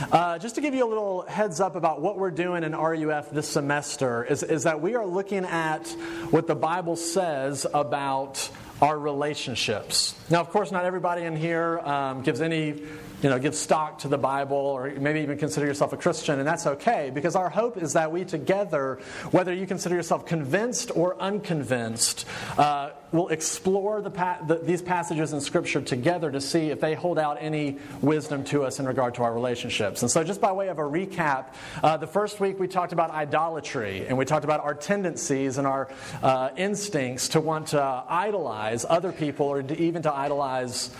Uh, just to give you a little heads up about what we're doing in RUF this semester, is, is that we are looking at what the Bible says about our relationships. Now, of course, not everybody in here um, gives any you know, give stock to the Bible or maybe even consider yourself a Christian, and that's okay because our hope is that we together, whether you consider yourself convinced or unconvinced, uh, will explore the pa- the, these passages in Scripture together to see if they hold out any wisdom to us in regard to our relationships. And so, just by way of a recap, uh, the first week we talked about idolatry and we talked about our tendencies and our uh, instincts to want to idolize other people or to, even to idolize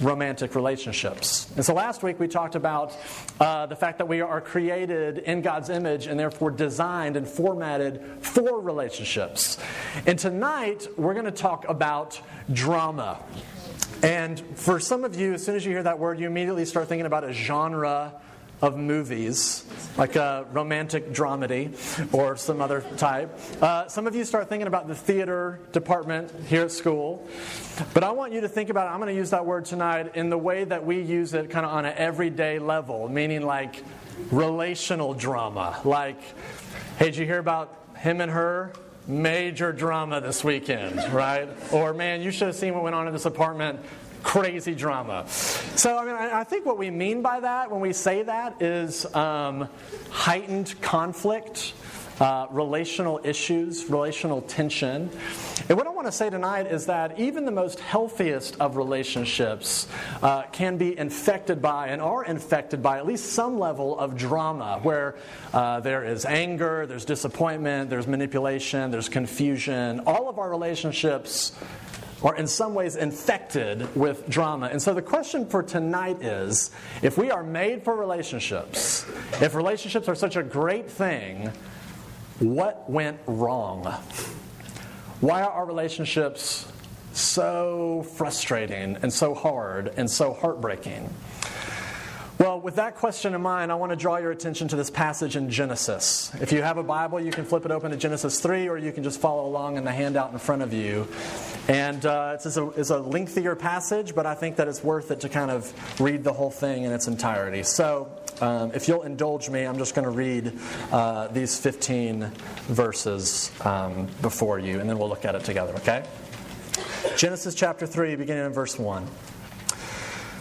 romantic relationships. And so last week we talked about uh, the fact that we are created in God's image and therefore designed and formatted for relationships. And tonight we're going to talk about drama. And for some of you, as soon as you hear that word, you immediately start thinking about a genre of movies, like a romantic dramedy or some other type. Uh, some of you start thinking about the theater department here at school. But I want you to think about it. I'm going to use that word tonight in the way that we use it kind of on an everyday level, meaning like relational drama. Like, hey, did you hear about him and her? Major drama this weekend, right? Or, man, you should have seen what went on in this apartment crazy drama. So, I mean, I think what we mean by that when we say that is um, heightened conflict. Uh, relational issues, relational tension. And what I want to say tonight is that even the most healthiest of relationships uh, can be infected by and are infected by at least some level of drama where uh, there is anger, there's disappointment, there's manipulation, there's confusion. All of our relationships or in some ways infected with drama. And so the question for tonight is if we are made for relationships, if relationships are such a great thing, what went wrong? Why are our relationships so frustrating and so hard and so heartbreaking? Well, with that question in mind, I want to draw your attention to this passage in Genesis. If you have a Bible, you can flip it open to Genesis 3, or you can just follow along in the handout in front of you. And uh, it's, a, it's a lengthier passage, but I think that it's worth it to kind of read the whole thing in its entirety. So, um, if you'll indulge me, I'm just going to read uh, these 15 verses um, before you, and then we'll look at it together, okay? Genesis chapter 3, beginning in verse 1.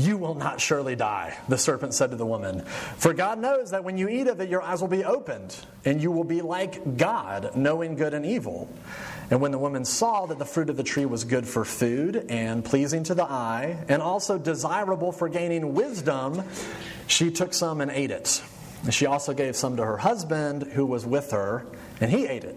You will not surely die, the serpent said to the woman. For God knows that when you eat of it, your eyes will be opened, and you will be like God, knowing good and evil. And when the woman saw that the fruit of the tree was good for food and pleasing to the eye, and also desirable for gaining wisdom, she took some and ate it. And she also gave some to her husband who was with her, and he ate it.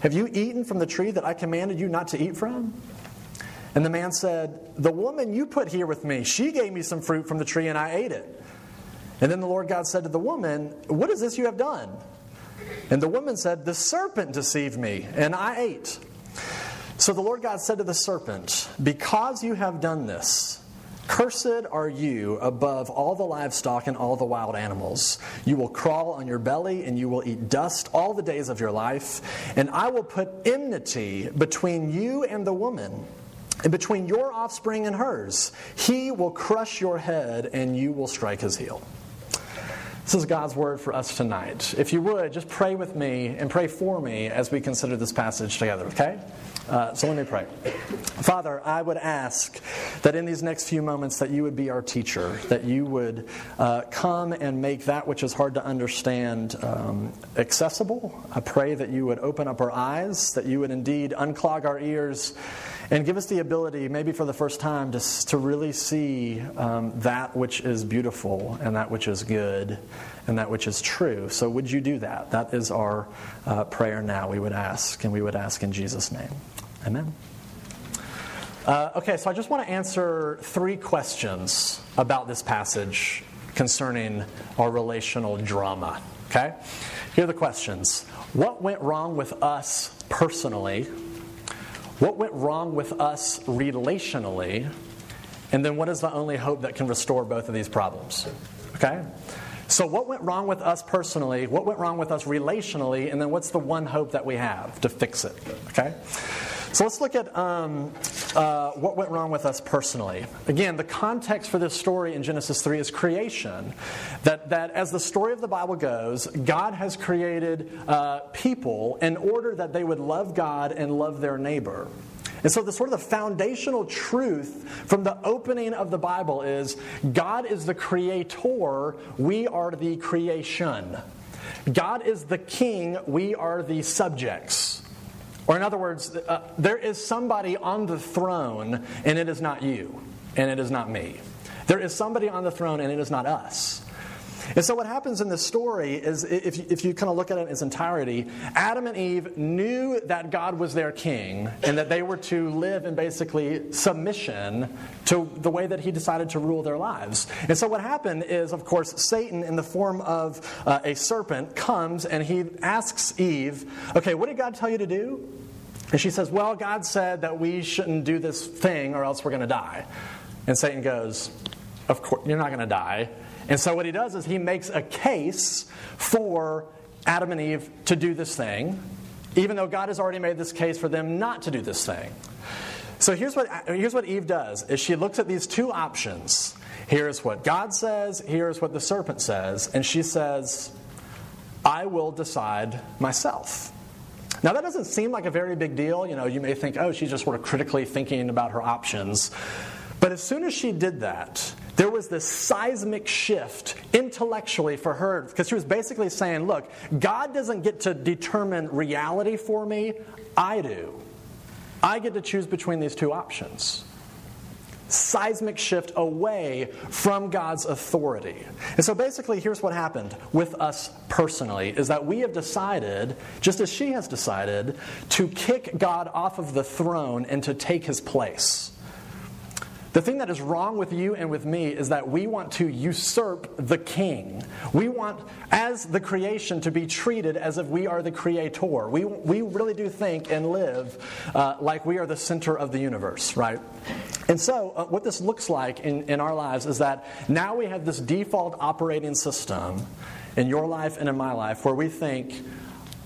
Have you eaten from the tree that I commanded you not to eat from? And the man said, The woman you put here with me, she gave me some fruit from the tree and I ate it. And then the Lord God said to the woman, What is this you have done? And the woman said, The serpent deceived me and I ate. So the Lord God said to the serpent, Because you have done this, Cursed are you above all the livestock and all the wild animals. You will crawl on your belly and you will eat dust all the days of your life. And I will put enmity between you and the woman, and between your offspring and hers. He will crush your head and you will strike his heel. This is God's word for us tonight. If you would, just pray with me and pray for me as we consider this passage together, okay? Uh, so let me pray. Father, I would ask that in these next few moments that you would be our teacher, that you would uh, come and make that which is hard to understand um, accessible. I pray that you would open up our eyes, that you would indeed unclog our ears, and give us the ability, maybe for the first time, to, to really see um, that which is beautiful and that which is good and that which is true. So, would you do that? That is our uh, prayer now, we would ask, and we would ask in Jesus' name. Amen. Uh, okay, so I just want to answer three questions about this passage concerning our relational drama. Okay? Here are the questions What went wrong with us personally? What went wrong with us relationally? And then what is the only hope that can restore both of these problems? Okay? So, what went wrong with us personally? What went wrong with us relationally? And then what's the one hope that we have to fix it? Okay? So let's look at um, uh, what went wrong with us personally. Again, the context for this story in Genesis 3 is creation. That, that as the story of the Bible goes, God has created uh, people in order that they would love God and love their neighbor. And so, the sort of the foundational truth from the opening of the Bible is God is the creator, we are the creation. God is the king, we are the subjects. Or, in other words, uh, there is somebody on the throne, and it is not you, and it is not me. There is somebody on the throne, and it is not us. And so, what happens in this story is if you, if you kind of look at it in its entirety, Adam and Eve knew that God was their king and that they were to live in basically submission to the way that he decided to rule their lives. And so, what happened is, of course, Satan, in the form of uh, a serpent, comes and he asks Eve, Okay, what did God tell you to do? And she says, Well, God said that we shouldn't do this thing or else we're going to die. And Satan goes, Of course, you're not going to die. And so what he does is he makes a case for Adam and Eve to do this thing, even though God has already made this case for them not to do this thing. So here's what, here's what Eve does is she looks at these two options. Here's what God says, here's what the serpent says, and she says, I will decide myself. Now, that doesn't seem like a very big deal. You know, you may think, oh, she's just sort of critically thinking about her options. But as soon as she did that, there was this seismic shift intellectually for her because she was basically saying, Look, God doesn't get to determine reality for me, I do. I get to choose between these two options. Seismic shift away from God's authority. And so basically, here's what happened with us personally is that we have decided, just as she has decided, to kick God off of the throne and to take his place. The thing that is wrong with you and with me is that we want to usurp the king. We want, as the creation, to be treated as if we are the creator. We, we really do think and live uh, like we are the center of the universe, right? And so, uh, what this looks like in, in our lives is that now we have this default operating system in your life and in my life where we think,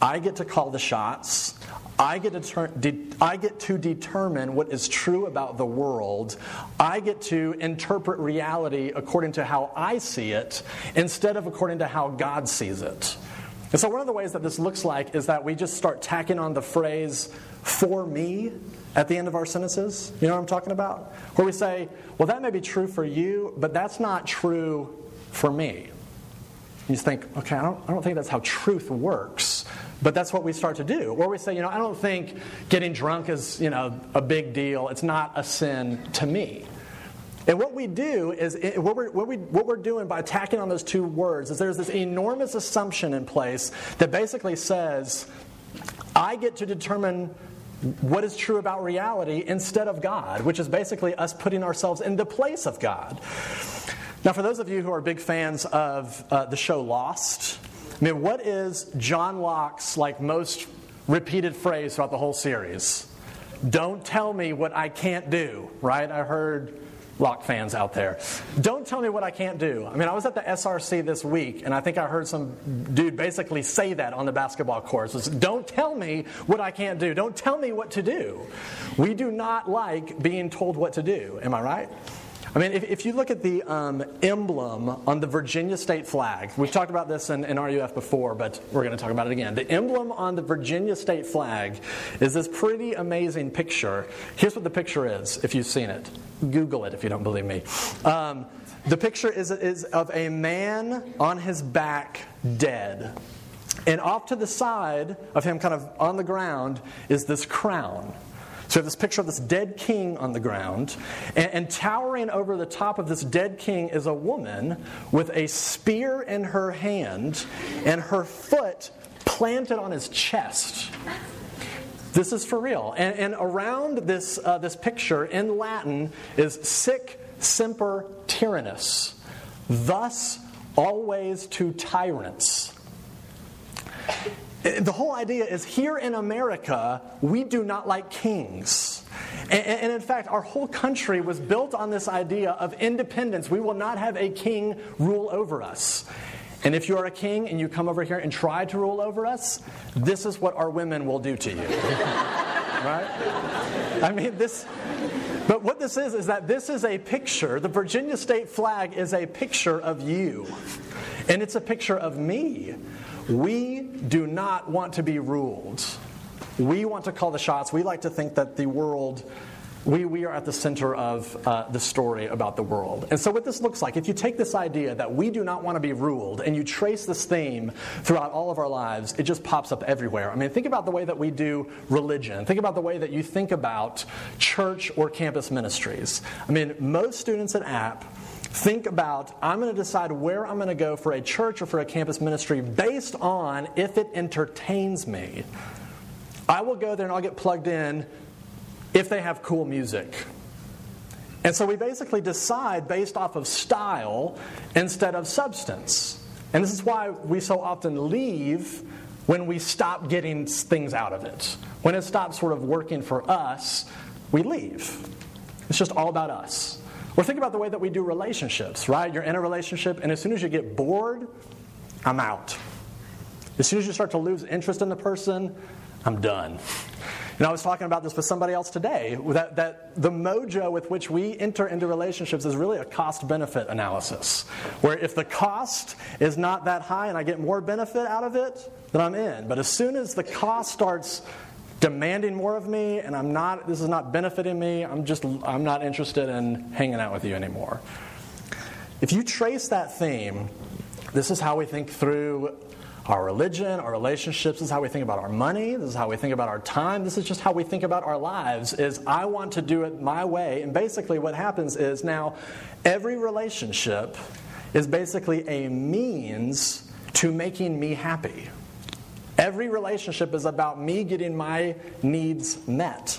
I get to call the shots. I get, I get to determine what is true about the world. I get to interpret reality according to how I see it instead of according to how God sees it. And so, one of the ways that this looks like is that we just start tacking on the phrase, for me, at the end of our sentences. You know what I'm talking about? Where we say, well, that may be true for you, but that's not true for me. You think, okay, I don't, I don't think that's how truth works. But that's what we start to do. Or we say, you know, I don't think getting drunk is, you know, a big deal. It's not a sin to me. And what we do is, what we're, what, we, what we're doing by tacking on those two words is there's this enormous assumption in place that basically says, I get to determine what is true about reality instead of God, which is basically us putting ourselves in the place of God. Now, for those of you who are big fans of uh, the show Lost, I mean, what is John Locke's like most repeated phrase throughout the whole series? Don't tell me what I can't do, right? I heard Locke fans out there. Don't tell me what I can't do. I mean, I was at the SRC this week, and I think I heard some dude basically say that on the basketball court. Was, Don't tell me what I can't do. Don't tell me what to do. We do not like being told what to do. Am I right? I mean, if, if you look at the um, emblem on the Virginia state flag, we've talked about this in, in RUF before, but we're going to talk about it again. The emblem on the Virginia state flag is this pretty amazing picture. Here's what the picture is, if you've seen it. Google it if you don't believe me. Um, the picture is, is of a man on his back, dead. And off to the side of him, kind of on the ground, is this crown. So we have this picture of this dead king on the ground, and, and, towering over the top of this dead king is a woman with a spear in her hand and her foot planted on his chest. This is for real. And, and around this, uh, this picture in Latin is sic semper tyrannis, thus always to tyrants. The whole idea is here in America, we do not like kings. And, in fact, our whole country was built on this idea of independence. We will not have a king rule over us. And if you are a king and you come over here and try to rule over us, this is what our women will do to you. right? I mean, this. But what this is, is that this is a picture. The Virginia state flag is a picture of you, and it's a picture of me. We do not want to be ruled. We want to call the shots. We like to think that the world we, we are at the center of uh, the story about the world. And so, what this looks like, if you take this idea that we do not want to be ruled and you trace this theme throughout all of our lives, it just pops up everywhere. I mean, think about the way that we do religion. Think about the way that you think about church or campus ministries. I mean, most students at App think about I'm going to decide where I'm going to go for a church or for a campus ministry based on if it entertains me. I will go there and I'll get plugged in if they have cool music. And so we basically decide based off of style instead of substance. And this is why we so often leave when we stop getting things out of it. When it stops sort of working for us, we leave. It's just all about us. Or think about the way that we do relationships, right? You're in a relationship, and as soon as you get bored, I'm out. As soon as you start to lose interest in the person, I'm done. And I was talking about this with somebody else today that, that the mojo with which we enter into relationships is really a cost benefit analysis. Where if the cost is not that high and I get more benefit out of it, then I'm in. But as soon as the cost starts demanding more of me and I'm not, this is not benefiting me, I'm just, I'm not interested in hanging out with you anymore. If you trace that theme, this is how we think through our religion, our relationships. This is how we think about our money. This is how we think about our time. This is just how we think about our lives is I want to do it my way. And basically what happens is now every relationship is basically a means to making me happy. Every relationship is about me getting my needs met.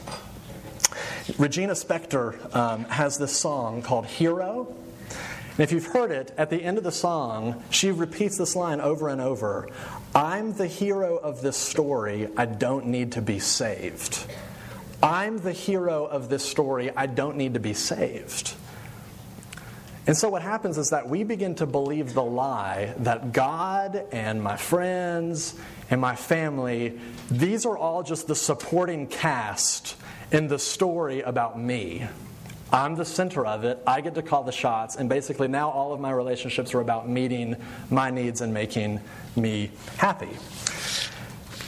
Regina Spektor um, has this song called Hero. And if you've heard it, at the end of the song, she repeats this line over and over I'm the hero of this story. I don't need to be saved. I'm the hero of this story. I don't need to be saved. And so what happens is that we begin to believe the lie that God and my friends and my family, these are all just the supporting cast in the story about me. I'm the center of it. I get to call the shots. And basically, now all of my relationships are about meeting my needs and making me happy.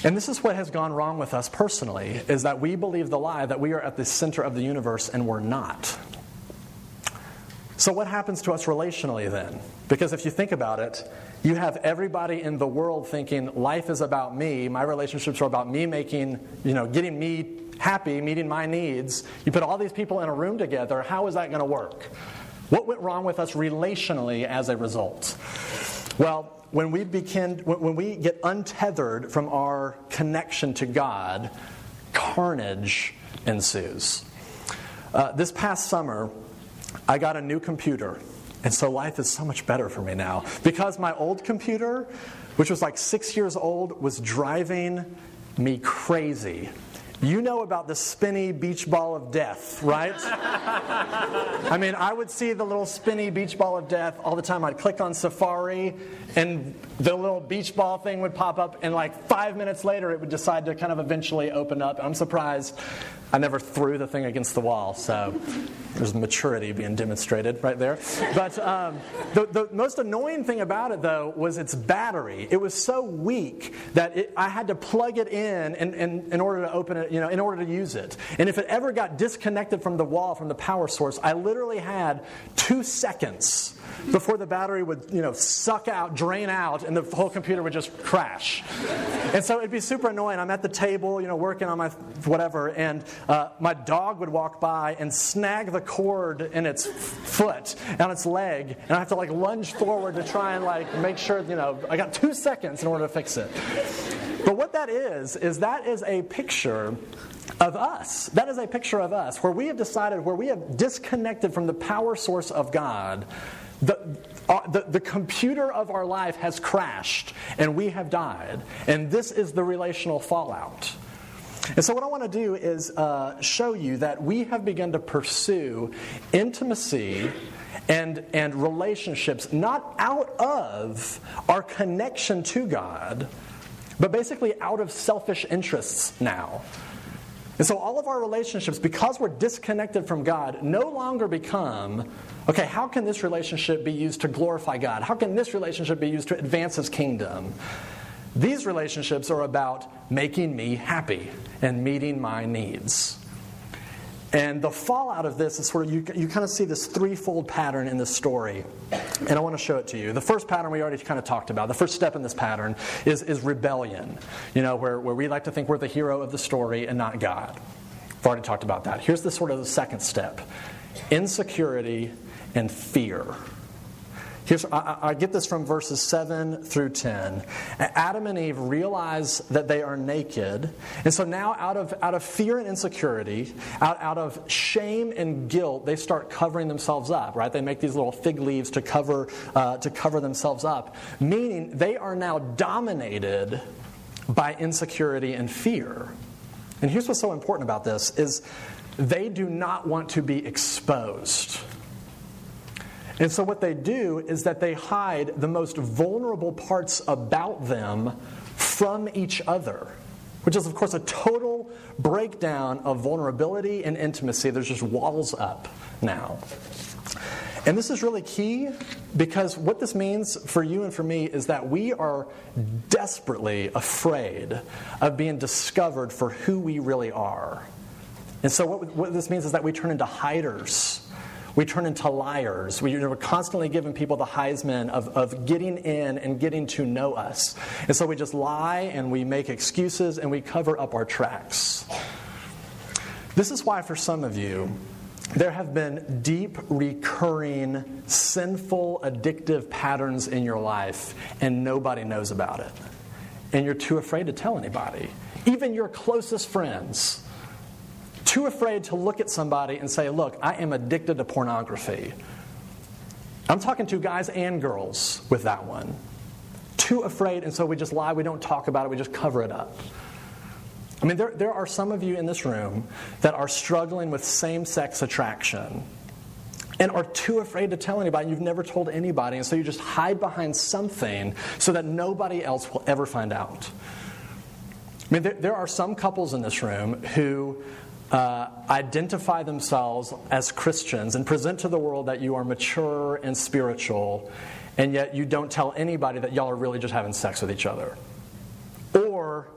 And this is what has gone wrong with us personally is that we believe the lie that we are at the center of the universe and we're not. So, what happens to us relationally then? Because if you think about it, you have everybody in the world thinking life is about me, my relationships are about me making, you know, getting me happy, meeting my needs. You put all these people in a room together, how is that going to work? What went wrong with us relationally as a result? Well, when we begin when we get untethered from our connection to God, carnage ensues. Uh, this past summer, I got a new computer. And so life is so much better for me now. Because my old computer, which was like six years old, was driving me crazy. You know about the spinny beach ball of death, right? I mean, I would see the little spinny beach ball of death all the time. I'd click on Safari, and the little beach ball thing would pop up, and like five minutes later, it would decide to kind of eventually open up. I'm surprised I never threw the thing against the wall, so there's maturity being demonstrated right there. But um, the, the, most annoying thing about it, though, was its battery. It was so weak that it, I had to plug it in, in, in in order to open it you know, in order to use it. And if it ever got disconnected from the wall, from the power source, I literally had two seconds before the battery would, you know, suck out, drain out, and the whole computer would just crash. And so it'd be super annoying. I'm at the table, you know, working on my whatever, and uh, my dog would walk by and snag the cord in its foot, on its leg, and I have to like lunge forward to try and like make sure, you know, I got two seconds in order to fix it. But what that is, is that is a picture of us. That is a picture of us where we have decided, where we have disconnected from the power source of God the, uh, the, the, computer of our life has crashed and we have died. And this is the relational fallout. And so, what I want to do is uh, show you that we have begun to pursue intimacy and, and relationships not out of our connection to God, but basically out of selfish interests now. And so all of our relationships, because we're disconnected from God, no longer become okay, how can this relationship be used to glorify God? How can this relationship be used to advance His kingdom? These relationships are about making me happy and meeting my needs. And the fallout of this is sort of, you, you kind of see this threefold pattern in this story. And I want to show it to you. The first pattern we already kind of talked about. The first step in this pattern is, is rebellion, you know, where, where we like to think we're the hero of the story and not God. I've already talked about that. Here's the sort of the second step insecurity and fear. Here's, I, I, get this from verses 7 through 10. Adam and Eve realize that they are naked. And so now, out of, out of fear and insecurity, out, out of shame and guilt, they start covering themselves up, right? They make these little fig leaves to cover, uh, to cover themselves up, meaning they are now dominated by insecurity and fear. And here's what's so important about this is they do not want to be exposed. And so, what they do is that they hide the most vulnerable parts about them from each other, which is, of course, a total breakdown of vulnerability and intimacy. There's just walls up now. And this is really key because what this means for you and for me is that we are desperately afraid of being discovered for who we really are. And so, what, what this means is that we turn into hiders we turn into liars. We, are constantly giving people the Heisman of, of getting in and getting to know us. And so we just lie and we make excuses and we cover up our tracks. This is why, for some of you, there have been deep, recurring, sinful, addictive patterns in your life, and nobody knows about it. And you're too afraid to tell anybody, even your closest friends too afraid to look at somebody and say, Look, I am addicted to pornography. I'm talking to guys and girls with that one. Too afraid, and so we just lie, we don't talk about it, we just cover it up. I mean, there, there are some of you in this room that are struggling with same sex attraction and are too afraid to tell anybody. You've never told anybody, and so you just hide behind something so that nobody else will ever find out. I mean, there, there are some couples in this room who uh, identify themselves as Christians and present to the world that you are mature and spiritual, and yet you don't tell anybody that y'all are really just having sex with each other. Or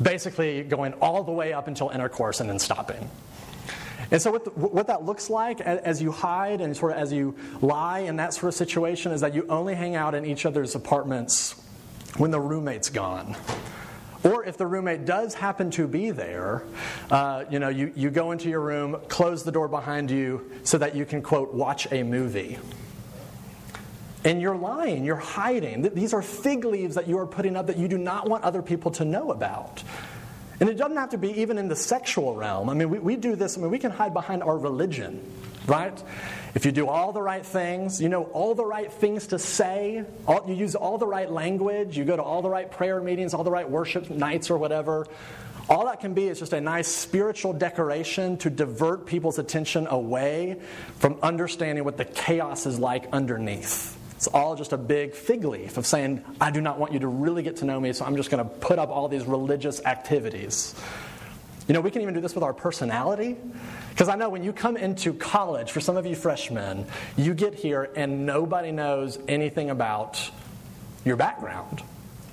basically going all the way up until intercourse and then stopping. And so, what, the, what that looks like as you hide and sort of as you lie in that sort of situation is that you only hang out in each other's apartments when the roommate's gone. Or if the roommate does happen to be there, uh, you know, you, you go into your room, close the door behind you so that you can, quote, watch a movie. And you're lying, you're hiding. These are fig leaves that you are putting up that you do not want other people to know about. And it doesn't have to be even in the sexual realm. I mean, we, we do this, I mean, we can hide behind our religion, right? If you do all the right things, you know all the right things to say, all, you use all the right language, you go to all the right prayer meetings, all the right worship nights or whatever, all that can be is just a nice spiritual decoration to divert people's attention away from understanding what the chaos is like underneath. It's all just a big fig leaf of saying, I do not want you to really get to know me, so I'm just going to put up all these religious activities. You know, we can even do this with our personality. Because I know when you come into college, for some of you freshmen, you get here and nobody knows anything about your background.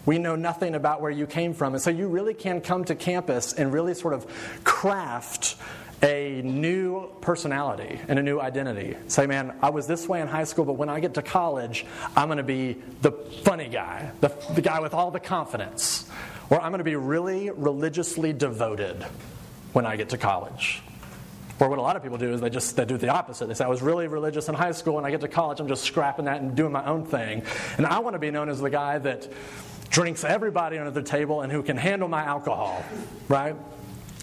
We know nothing about where you came from. And so you really can come to campus and really sort of craft a new personality and a new identity. Say, man, I was this way in high school, but when I get to college, I'm going to be the funny guy, the, the guy with all the confidence. Or I'm going to be really religiously devoted when I get to college. Or what a lot of people do is they just they do the opposite. They say, I was really religious in high school, and I get to college, I'm just scrapping that and doing my own thing. And I want to be known as the guy that drinks everybody under the table and who can handle my alcohol, right?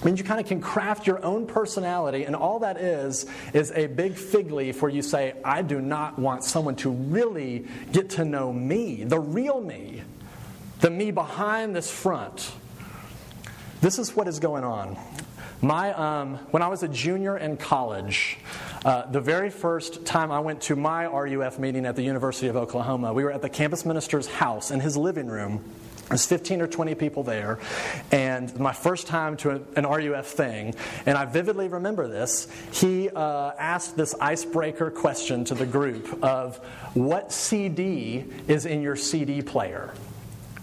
I mean, you kind of can craft your own personality, and all that is is a big fig leaf where you say, I do not want someone to really get to know me, the real me, the me behind this front. This is what is going on. My, um, when I was a junior in college, uh, the very first time I went to my RUF meeting at the University of Oklahoma, we were at the campus minister's house in his living room. There's 15 or 20 people there, and my first time to an RUF thing, and I vividly remember this. He uh, asked this icebreaker question to the group of what CD is in your CD player?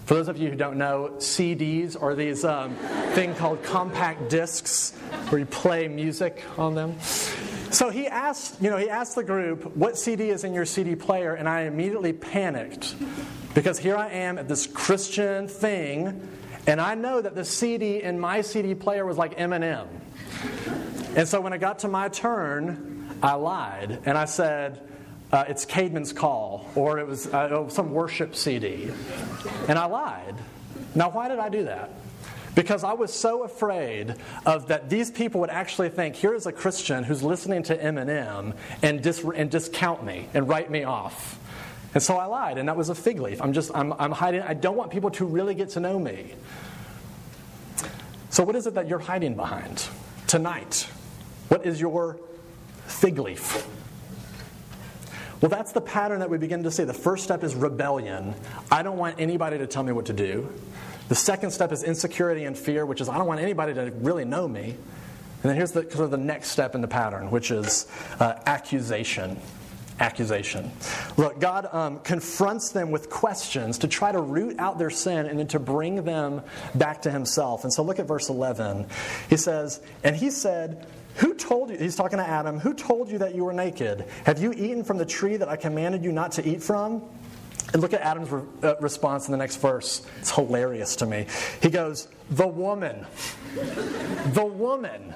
For those of you who don't know, CDs are these um, thing called compact discs where you play music on them. So he asked, you know, he asked the group, "What CD is in your CD player?" And I immediately panicked because here I am at this Christian thing, and I know that the CD in my CD player was like Eminem. And so when I got to my turn, I lied and I said, uh, "It's Caedmon's Call," or it was uh, some worship CD, and I lied. Now, why did I do that? Because I was so afraid of that these people would actually think, here is a Christian who's listening to Eminem and, dis- and discount me and write me off. And so I lied, and that was a fig leaf. I'm just, I'm, I'm hiding. I don't want people to really get to know me. So, what is it that you're hiding behind tonight? What is your fig leaf? Well, that's the pattern that we begin to see. The first step is rebellion. I don't want anybody to tell me what to do. The second step is insecurity and fear, which is I don't want anybody to really know me. And then here's the, sort of the next step in the pattern, which is uh, accusation. Accusation. Look, God um, confronts them with questions to try to root out their sin and then to bring them back to Himself. And so look at verse 11. He says, And He said, who told you, he's talking to Adam, who told you that you were naked? Have you eaten from the tree that I commanded you not to eat from? And look at Adam's re- uh, response in the next verse. It's hilarious to me. He goes, The woman. the woman.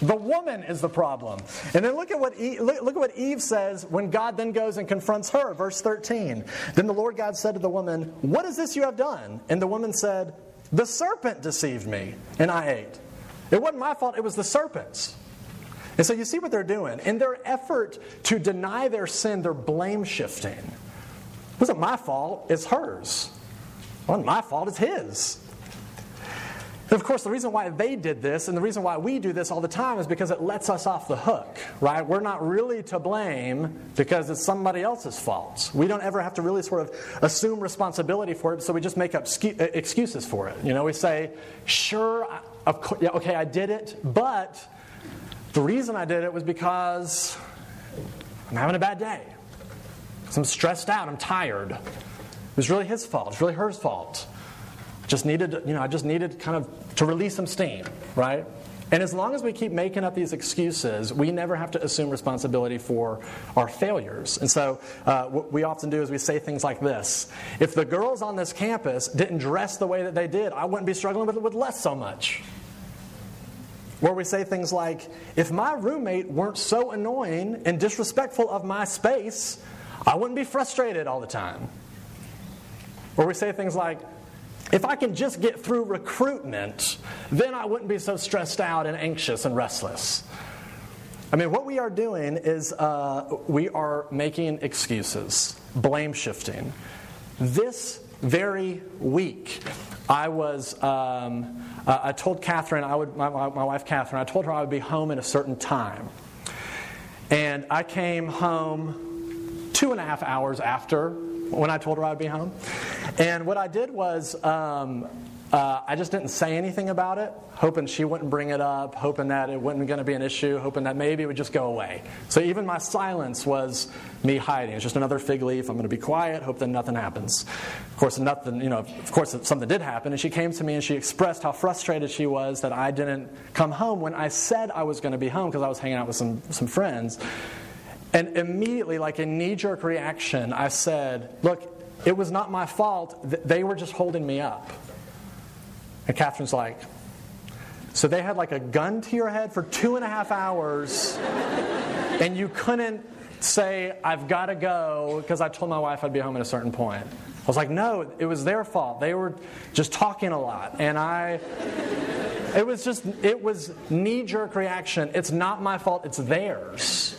The woman is the problem. And then look at what Eve, look, look, at what Eve says when God then goes and confronts her. Verse 13. Then the Lord God said to the woman, What is this you have done? And the woman said, The serpent deceived me, and I ate. It wasn't my fault, it was the serpent's. And so you see what they're doing. In their effort to deny their sin, they're blame shifting. It wasn't my fault, it's hers. It wasn't my fault, it's his. And of course, the reason why they did this and the reason why we do this all the time is because it lets us off the hook, right? We're not really to blame because it's somebody else's fault. We don't ever have to really sort of assume responsibility for it, so we just make up uh, excuses for it. You know, we say, sure, course, yeah, okay, I did it, but the reason I did it was because I'm having a bad day. I'm stressed out. I'm tired. It was really his fault. It's really her fault. Just needed, you know, I just needed kind of to release some steam, right? And as long as we keep making up these excuses, we never have to assume responsibility for our failures. And so, uh, what we often do is we say things like this If the girls on this campus didn't dress the way that they did, I wouldn't be struggling with, it with less so much. Where we say things like, If my roommate weren't so annoying and disrespectful of my space, I wouldn't be frustrated all the time. Or we say things like, if I can just get through recruitment, then I wouldn't be so stressed out and anxious and restless. I mean, what we are doing is uh, we are making excuses, blame shifting. This very week, I was, um, uh, I told Catherine, I would, my, my wife Catherine, I told her I would be home at a certain time. And I came home two and a half hours after when I told her I'd be home. And what I did was, um, uh, I just didn't say anything about it, hoping she wouldn't bring it up, hoping that it wasn't going to be an issue, hoping that maybe it would just go away. So even my silence was me hiding. It's just another fig leaf. I'm going to be quiet, hope that nothing happens. Of course, nothing. You know, of course, something did happen, and she came to me and she expressed how frustrated she was that I didn't come home when I said I was going to be home because I was hanging out with some some friends. And immediately, like a knee jerk reaction, I said, "Look." It was not my fault. They were just holding me up. And Catherine's like, so they had like a gun to your head for two and a half hours, and you couldn't say, I've got to go because I told my wife I'd be home at a certain point. I was like, no, it was their fault. They were just talking a lot. And I, it was just, it was knee jerk reaction. It's not my fault, it's theirs.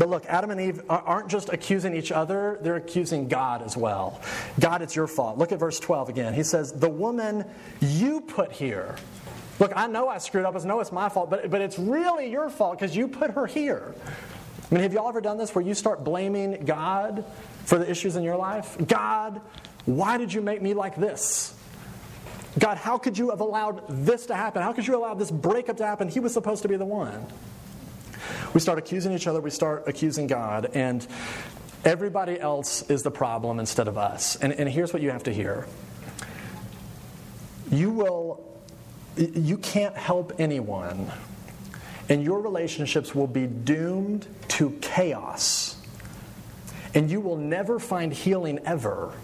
But look, Adam and Eve aren't just accusing each other, they're accusing God as well. God, it's your fault. Look at verse 12 again. He says, The woman you put here. Look, I know I screwed up. I know it's my fault, but, but it's really your fault because you put her here. I mean, have y'all ever done this where you start blaming God for the issues in your life? God, why did you make me like this? God, how could you have allowed this to happen? How could you allow this breakup to happen? He was supposed to be the one. We start accusing each other, we start accusing God, and everybody else is the problem instead of us. And, and here's what you have to hear you will, you can't help anyone, and your relationships will be doomed to chaos. And you will never find healing ever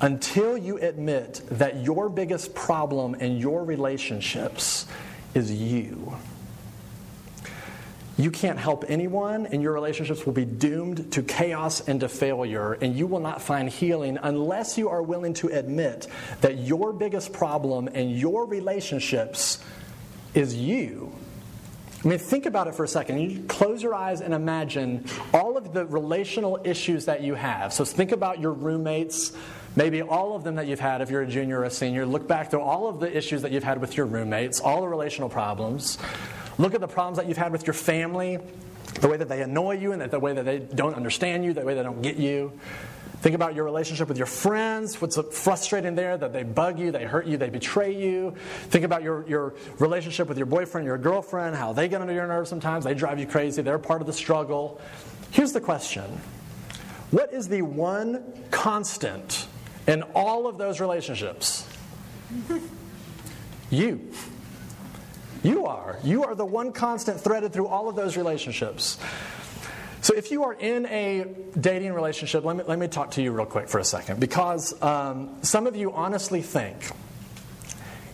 until you admit that your biggest problem in your relationships is you. You can't help anyone, and your relationships will be doomed to chaos and to failure, and you will not find healing unless you are willing to admit that your biggest problem in your relationships is you. I mean, think about it for a second. You close your eyes and imagine all of the relational issues that you have. So think about your roommates, maybe all of them that you've had if you're a junior or a senior. Look back through all of the issues that you've had with your roommates, all the relational problems. Look at the problems that you've had with your family, the way that they annoy you and the way that they don't understand you, the way they don't get you. Think about your relationship with your friends, what's frustrating there, that they bug you, they hurt you, they betray you. Think about your, your relationship with your boyfriend, your girlfriend, how they get under your nerves sometimes, they drive you crazy, they're part of the struggle. Here's the question What is the one constant in all of those relationships? you. You are. You are the one constant threaded through all of those relationships. So, if you are in a dating relationship, let me, let me talk to you real quick for a second. Because um, some of you honestly think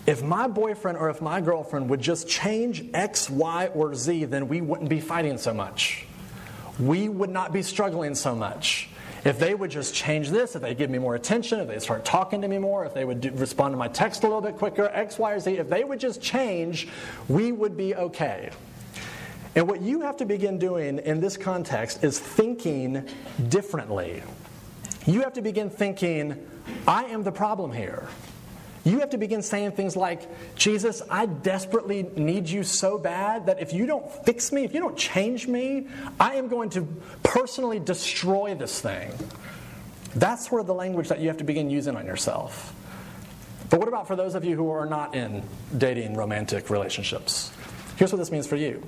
if my boyfriend or if my girlfriend would just change X, Y, or Z, then we wouldn't be fighting so much. We would not be struggling so much. If they would just change this, if they give me more attention, if they start talking to me more, if they would do, respond to my text a little bit quicker, X, Y, or Z, if they would just change, we would be okay. And what you have to begin doing in this context is thinking differently. You have to begin thinking, I am the problem here. You have to begin saying things like, Jesus, I desperately need you so bad that if you don't fix me, if you don't change me, I am going to personally destroy this thing. That's where the language that you have to begin using on yourself. But what about for those of you who are not in dating romantic relationships? Here's what this means for you.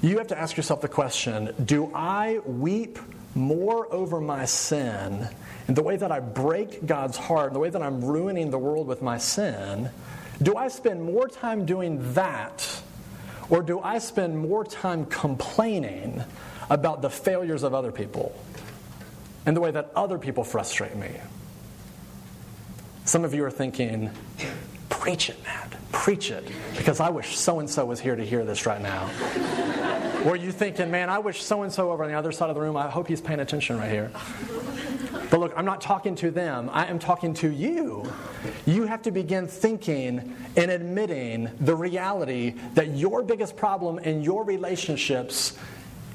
You have to ask yourself the question Do I weep more over my sin and the way that I break God's heart, the way that I'm ruining the world with my sin, do I spend more time doing that or do I spend more time complaining about the failures of other people and the way that other people frustrate me? Some of you are thinking, preach it, Matt, preach it, because I wish so and so was here to hear this right now. or you thinking, man, I wish so and so over on the other side of the room, I hope he's paying attention right here. But look, I'm not talking to them, I am talking to you. You have to begin thinking and admitting the reality that your biggest problem in your relationships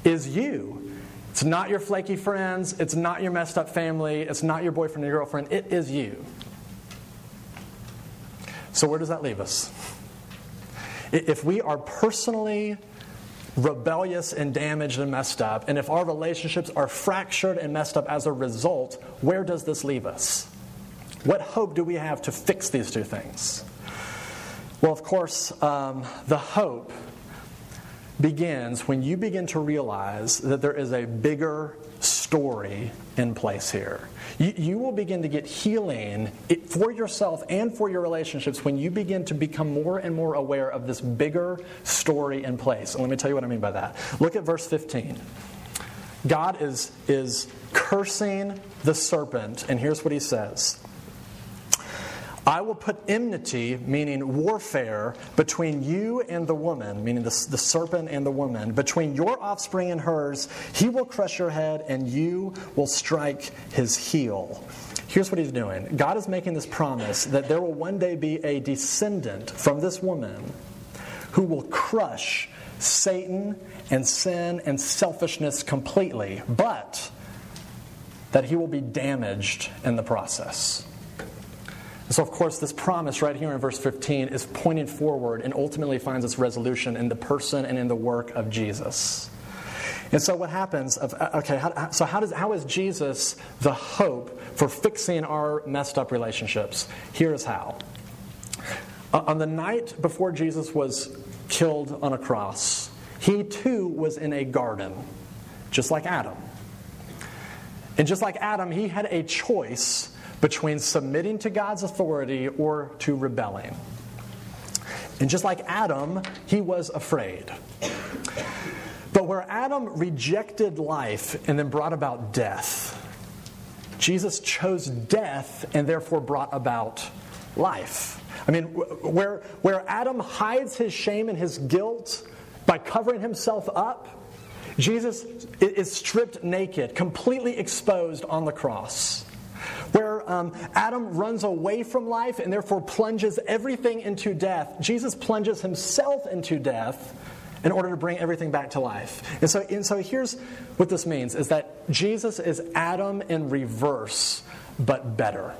is you. It's not your flaky friends, it's not your messed up family, it's not your boyfriend or girlfriend, it is you. So, where does that leave us? If we are personally rebellious and damaged and messed up, and if our relationships are fractured and messed up as a result, where does this leave us? What hope do we have to fix these two things? Well, of course, um, the hope begins when you begin to realize that there is a bigger story in place here. You, you will begin to get healing for yourself and for your relationships when you begin to become more and more aware of this bigger story in place. And let me tell you what I mean by that. Look at verse 15. God is, is cursing the serpent, and here's what he says I will put enmity, meaning warfare, between you and the woman, meaning the, the serpent and the woman, between your offspring and hers. He will crush your head, and you will strike his heel. Here's what he's doing God is making this promise that there will one day be a descendant from this woman who will crush Satan and sin and selfishness completely, but that he will be damaged in the process. So, of course, this promise right here in verse 15 is pointing forward and ultimately finds its resolution in the person and in the work of Jesus. And so, what happens? Of, uh, okay, how, so how, does, how is Jesus the hope for fixing our messed up relationships? Here is how. Uh, on the night before Jesus was killed on a cross, he too was in a garden, just like Adam. And just like Adam, he had a choice between submitting to God's authority or to rebelling. And just like Adam, he was afraid. But where Adam rejected life and then brought about death, Jesus chose death and therefore brought about life. I mean, where, where Adam hides his shame and his guilt by covering himself up, Jesus is stripped naked, completely exposed on the cross where um, Adam runs away from life and therefore plunges everything into death, Jesus plunges himself into death in order to bring everything back to life. And so, and so here's what this means is that Jesus is Adam in reverse, but better.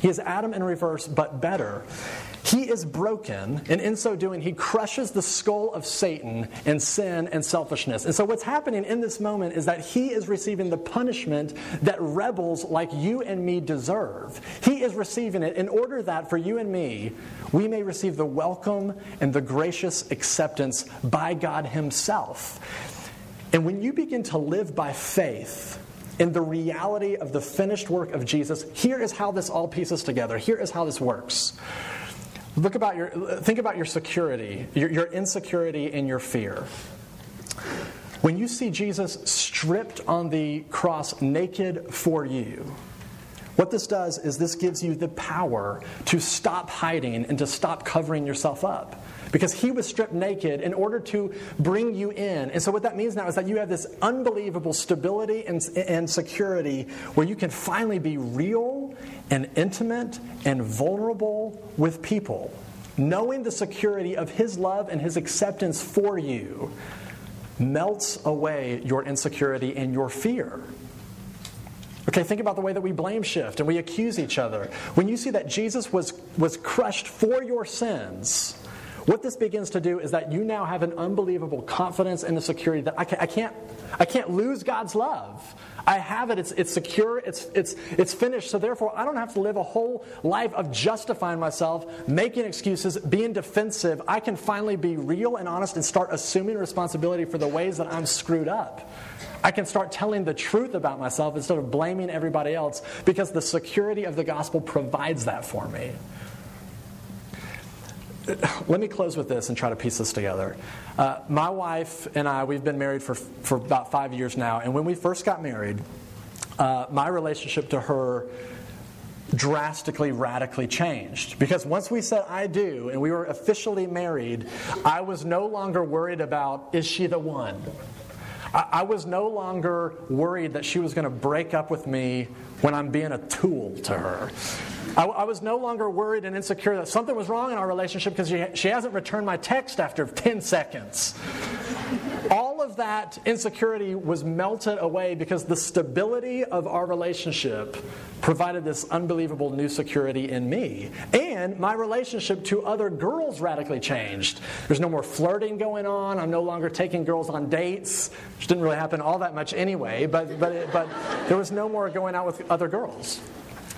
He is Adam in reverse, but better. He is broken, and in so doing, he crushes the skull of Satan and sin and selfishness. And so, what's happening in this moment is that he is receiving the punishment that rebels like you and me deserve. He is receiving it in order that for you and me, we may receive the welcome and the gracious acceptance by God Himself. And when you begin to live by faith, in the reality of the finished work of Jesus, here is how this all pieces together. Here is how this works. Look about your, think about your security, your, your insecurity and your fear. When you see Jesus stripped on the cross naked for you, what this does is this gives you the power to stop hiding and to stop covering yourself up. Because he was stripped naked in order to bring you in. And so, what that means now is that you have this unbelievable stability and, and security where you can finally be real and intimate and vulnerable with people. Knowing the security of his love and his acceptance for you melts away your insecurity and your fear. Okay, think about the way that we blame shift and we accuse each other. When you see that Jesus was, was crushed for your sins, what this begins to do is that you now have an unbelievable confidence and a security that I, can, I, can't, I can't lose God's love. I have it, it's, it's secure, it's, it's, it's finished. So therefore, I don't have to live a whole life of justifying myself, making excuses, being defensive. I can finally be real and honest and start assuming responsibility for the ways that I'm screwed up. I can start telling the truth about myself instead of blaming everybody else because the security of the gospel provides that for me let me close with this and try to piece this together. Uh, my wife and I, we've been married for, for about five years now, and when we first got married, uh, my relationship to her drastically, radically changed. Because once we said I do and we were officially married, I was no longer worried about is she the one? I, I was no longer worried that she was going to break up with me when I'm being a tool to her. I, I, was no longer worried and insecure that something was wrong in our relationship because she, she hasn't returned my text after 10 seconds. All of that insecurity was melted away because the stability of our relationship provided this unbelievable new security in me. And my relationship to other girls radically changed. There's no more flirting going on. I'm no longer taking girls on dates, which didn't really happen all that much anyway, but, but, it, but there was no more going out with other girls.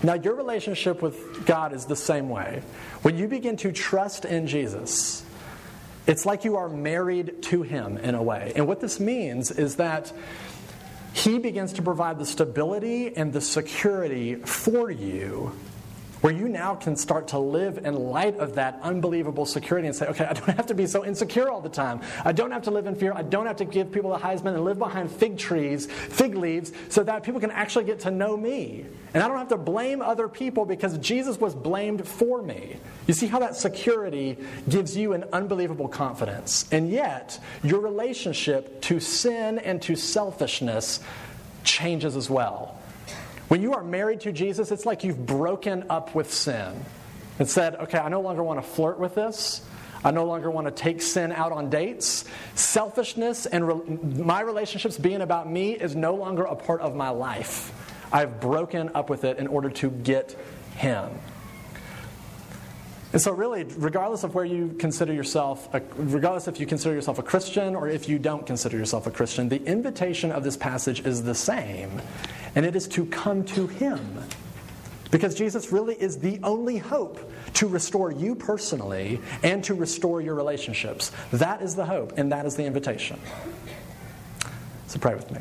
Now, your relationship with God is the same way. When you begin to trust in Jesus, it's like you are married to Him in a way. And what this means is that He begins to provide the stability and the security for you where you now can start to live in light of that unbelievable security and say, okay, I don't have to be so insecure all the time. I don't have to live in fear. I don't have to give people a Heisman and live behind fig trees, fig leaves, so that people can actually get to know me. And I don't have to blame other people because Jesus was blamed for me. You see how that security gives you an unbelievable confidence. And yet, your relationship to sin and to selfishness changes as well. When you are married to Jesus, it's like you've broken up with sin and said, okay, I no longer want to flirt with this. I no longer want to take sin out on dates. Selfishness and re- my relationships being about me is no longer a part of my life. I've broken up with it in order to get Him. And so, really, regardless of where you consider yourself, regardless if you consider yourself a Christian or if you don't consider yourself a Christian, the invitation of this passage is the same and it is to come to Him. Because Jesus really is the only hope to restore you personally and to restore your relationships. That is the hope, and that is the invitation. So pray with me.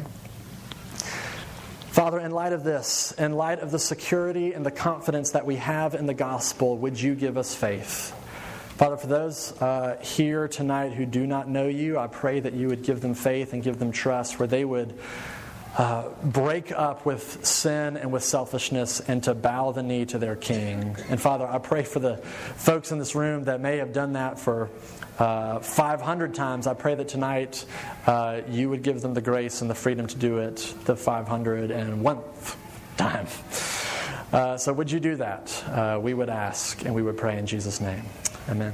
Father, in light of this, in light of the security and the confidence that we have in the gospel, would you give us faith? Father, for those uh, here tonight who do not know you, I pray that you would give them faith and give them trust, where they would uh, break up with sin and with selfishness and to bow the knee to their king. And Father, I pray for the folks in this room that may have done that for uh, 500 times. I pray that tonight uh, you would give them the grace and the freedom to do it the 501th time. Uh, so, would you do that? Uh, we would ask and we would pray in Jesus' name. Amen.